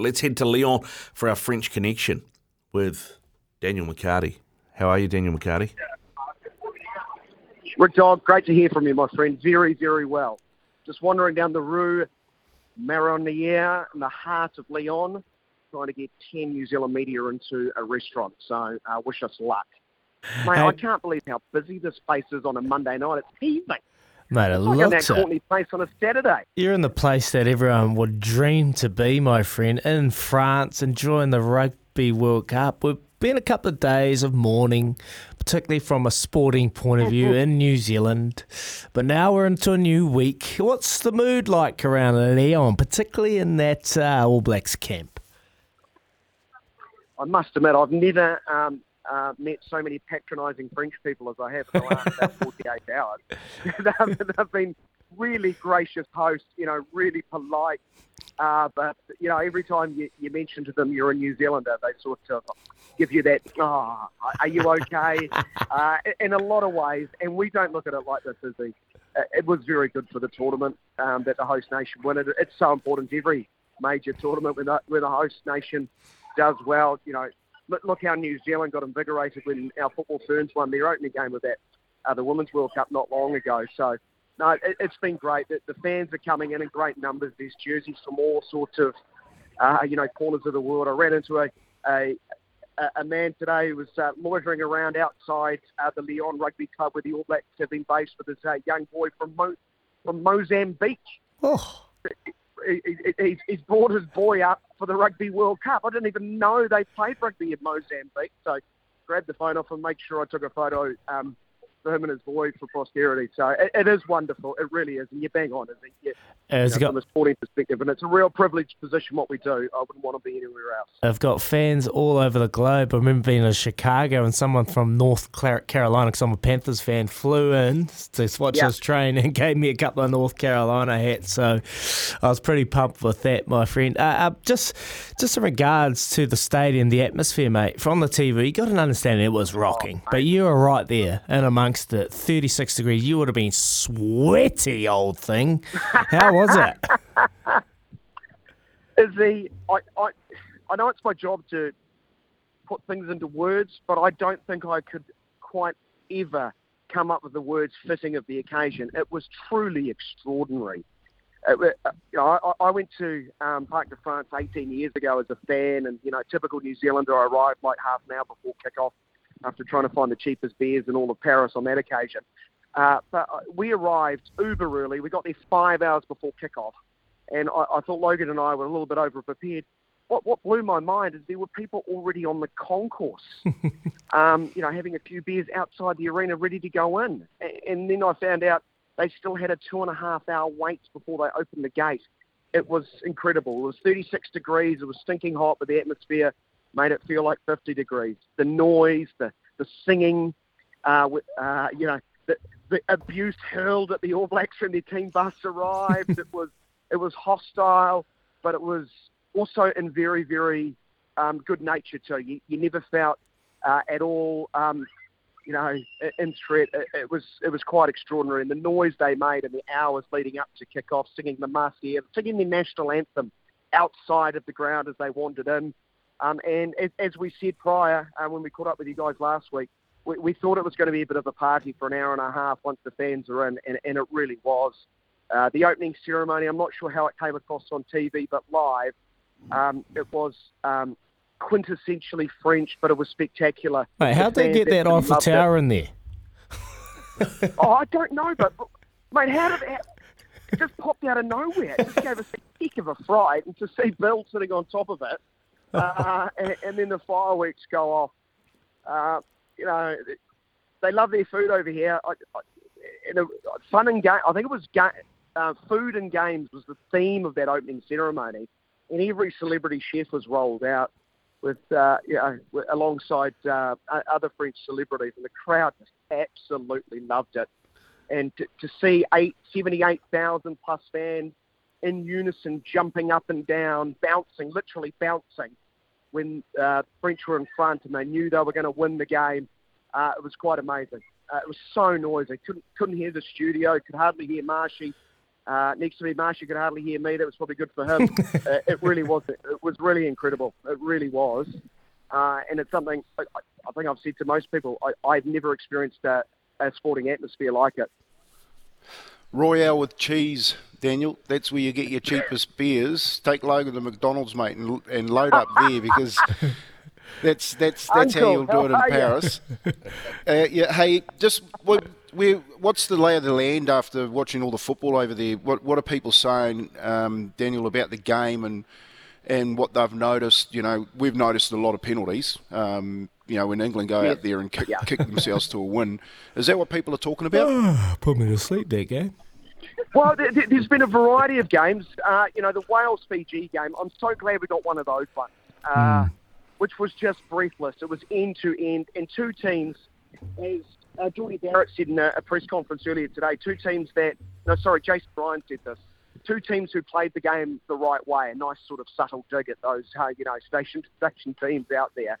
Let's head to Lyon for our French connection with Daniel McHardy. How are you, Daniel McHardy? Rick Dog, great to hear from you, my friend. Very, very well. Just wandering down the Rue Marronnier in the heart of Lyon, trying to get 10 New Zealand media into a restaurant. So uh, wish us luck. Mate, Hey. I can't believe how busy this place is on a Monday night. It's evening. Mate, it Like that it. Courtenay place on a Saturday. You're in the place that everyone would dream to be, my friend, in France, enjoying the Rugby World Cup. We've been a couple of days of mourning, particularly from a sporting point of view in New Zealand. But now we're into a new week. What's the mood like around Lyon, particularly in that uh, All Blacks camp? I must admit, I've never um, uh, met so many patronising French people as I have in the last about 48 hours. they've, been really gracious hosts, you know, really polite. Uh, but, you know, every time you, you mention to them you're a New Zealander, they sort of give you that, oh, are you okay? uh, in a lot of ways. And we don't look at it like this, is we? Uh, It was very good for the tournament um, that the host nation won it. It's so important every major tournament when the, when the host nation does well. You know, look, look how New Zealand got invigorated when our football ferns won their opening game of that uh, the Women's World Cup not long ago. So, no, it, it's been great. The, the fans are coming in in great numbers. There's jerseys from all sorts of, uh, you know, corners of the world. I ran into a a, a- man today who was uh, loitering around outside uh, the Lyon Rugby Club where the All Blacks have been based with his uh, young boy from Mo- from Mozambique Oh, he- he- he's, he's brought his boy up for the Rugby World Cup. I didn't even know they played rugby in Mozambique. So grabbed the phone off and make sure I took a photo um, for him and his boy for posterity. So it, it is wonderful. It really is. And you bang on, isn't it? Has you know, got from a sporting perspective. And it's a real privileged position what we do. I wouldn't want to be anywhere else. I've got fans all over the globe. I remember being in Chicago and someone from North Carolina, because I'm a Panthers fan, flew in to watch Yeah. us train and gave me a couple of North Carolina hats. So I was pretty pumped with that, my friend. Uh, uh, just, just in regards to the stadium, the atmosphere, mate, from the TV, you got an understanding it was rocking. but you were right there and amongst it, 36 degrees. You would have been sweaty, old thing. How was it? is the I, I I know it's my job to put things into words, but I don't think I could quite ever come up with the words fitting of the occasion. It was truly extraordinary. It, uh, you know, I, I went to um, Parc de France 18 years ago as a fan, and you know, typical New Zealander, I arrived like half an hour before kick-off after trying to find the cheapest beers in all of Paris on that occasion. Uh, but uh, we arrived uber early. We got there five hours before kick-off and I, I thought Logan and I were a little bit over prepared. What what blew my mind is there were people already on the concourse, um, you know, having a few beers outside the arena, ready to go in. A- And then I found out they still had a two and a half hour wait before they opened the gate. It was incredible. It was 36 degrees. It was stinking hot, but the atmosphere made it feel like 50 degrees. The noise, the the singing, uh, with, uh, you know, the, the abuse hurled at the All Blacks when their team bus arrived. it was it was hostile, but it was also in very, very um, good nature too. You, you never felt uh, at all, um, you know, in threat. It, it was it was quite extraordinary, and the noise they made in the hours leading up to kick-off, singing the Marseillaise, singing the national anthem outside of the ground as they wandered in. Um, and as, as we said prior, uh, when we caught up with you guys last week, we, we thought it was going to be a bit of a party for an hour and a half once the fans were in, and, and it really was. Uh, the opening ceremony, I'm not sure how it came across on TV, but live, um, it was um, quintessentially French, but it was spectacular. Mate, how'd The they get that Eiffel loved it. Tower in there? Oh, I don't know, but mate, how did it? It just popped out of nowhere. It just gave us a heck of a fright, and to see Bill sitting on top of it, uh, and, and then the fireworks go off. Uh, you know, they love their food over here. I, I, and fun and game. I think it was ga- uh, food and games was the theme of that opening ceremony, and every celebrity chef was rolled out with, uh, you know, alongside uh, other French celebrities, and the crowd just absolutely loved it. And to, to see eight, 78,000 plus fans in unison, jumping up and down, bouncing, literally bouncing, when uh, French were in front and they knew they were going to win the game, uh, it was quite amazing. Uh, it was so noisy. Couldn't couldn't hear the studio. Could hardly hear Marshy. uh, next to me, Marshy could hardly hear me. That was probably good for him. uh, it really was. It was really incredible. It really was. Uh, and it's something I, I, think I've said to most people. I, have never experienced a, a, sporting atmosphere like it. Royale with cheese, Daniel. That's where you get your cheapest beers. Take Logan to McDonald's, mate, and, and load up there because that's that's that's Uncle, how you'll do it in Paris. Uh, yeah. Hey, just what, where, what's the lay of the land after watching all the football over there? What what are people saying, um, Daniel, about the game and and what they've noticed? You know, we've noticed a lot of penalties. Um, you know, when England go yes. out there and kick, yeah. kick themselves to a win, is that what people are talking about? Oh, put me to sleep that game. Well, there's been a variety of games. Uh, you know, the Wales Fiji game. I'm so glad we got one of those ones, uh, mm. which was just breathless. It was end to end, and two teams, as uh, Jordie Barrett said in a, a, press conference earlier today, two teams that, no, sorry, Jason Ryan said this, two teams who played the game the right way, a nice sort of subtle dig at those, uh, you know, station station teams out there.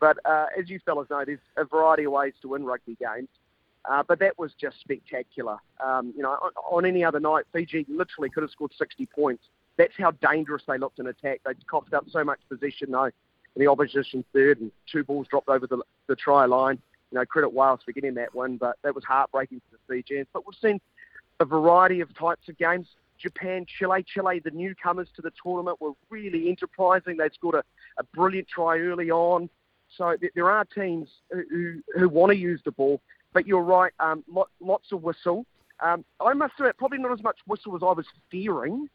But uh, as you fellas know, there's a variety of ways to win rugby games. Uh, but that was just spectacular. Um, you know, on, on, any other night, Fiji literally could have scored 60 points. That's how dangerous they looked in attack. They coughed up so much position, though, in the opposition third, and two balls dropped over the, the try line you know, credit Wales for getting that win, but that was heartbreaking for the Fijians. But we've seen a variety of types of games. Japan, Chile, Chile, the newcomers to the tournament were really enterprising. They scored a, a brilliant try early on. So th- there are teams who, who, want to use the ball, but you're right, um, lot, lots of whistle. Um, I must admit, probably not as much whistle as I was fearing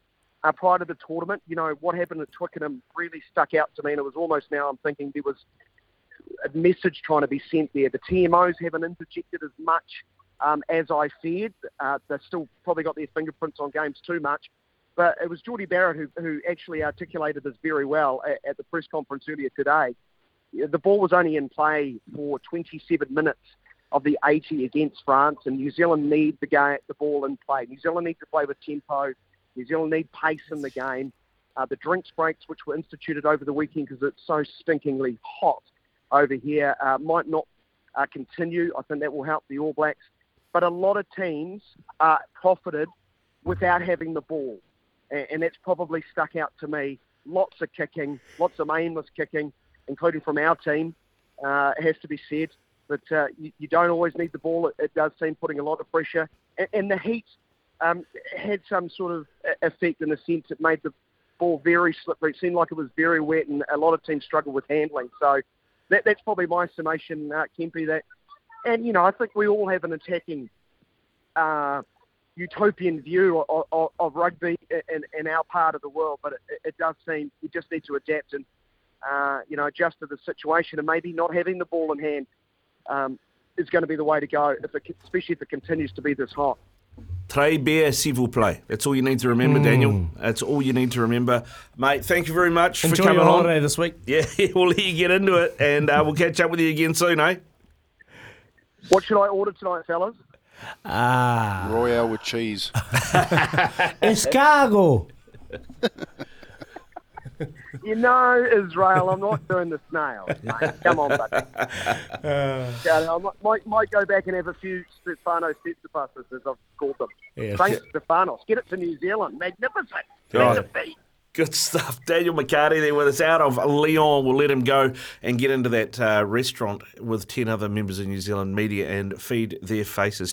uh, prior to the tournament. You know, what happened at Twickenham really stuck out to me, and it was almost now I'm thinking there was a message trying to be sent there. The TMOs haven't interjected as much um, as I feared. Uh, they've still probably got their fingerprints on games too much. But it was Jordie Barrett who, who actually articulated this very well at, at the press conference earlier today. The ball was only in play for 27 minutes of the 80 against France, and New Zealand need the, game, the ball in play. New Zealand need to play with tempo. New Zealand need pace in the game. Uh, the drinks breaks, which were instituted over the weekend because it's so stinkingly hot, over here uh, might not uh, continue. I think that will help the All Blacks. But a lot of teams uh, profited without having the ball, and, and that's probably stuck out to me. Lots of kicking, lots of aimless kicking, including from our team. Uh, it has to be said, but uh, you, you, don't always need the ball. It, it, does seem putting a lot of pressure, and, and the heat um, had some sort of effect in the sense it made the ball very slippery. It seemed like it was very wet, and a lot of teams struggled with handling. So that, that's probably my summation, uh. That, and you know, I think we all have an attacking uh, utopian view of, of, of rugby in, in, our part of the world, but it, it, does seem we just need to adapt and uh, you know adjust to the situation, and maybe not having the ball in hand um, is going to be the way to go, if it, especially if it continues to be this hot. Très bien, s'il vous plaît. That's all you need to remember, mm. Daniel. That's all you need to remember. Mate, thank you very much Enjoy for coming your on. holiday this week. Yeah, we'll let you get into it, and uh, we'll catch up with you again soon, eh? What should I order tonight, fellas? Ah. Royale with cheese. Escargot. you know, Israel, I'm not doing the snail. Mate. Come on, buddy. Uh, I might, might go back and have a few Stefano Tsitsipas, as I've called them. Yeah. Saint Stefanos. Get it to New Zealand. Magnificent. Right. Good stuff. Daniel McHardy there with us out of Lyon. We'll let him go and get into that uh, restaurant with 10 other members of New Zealand media and feed their faces.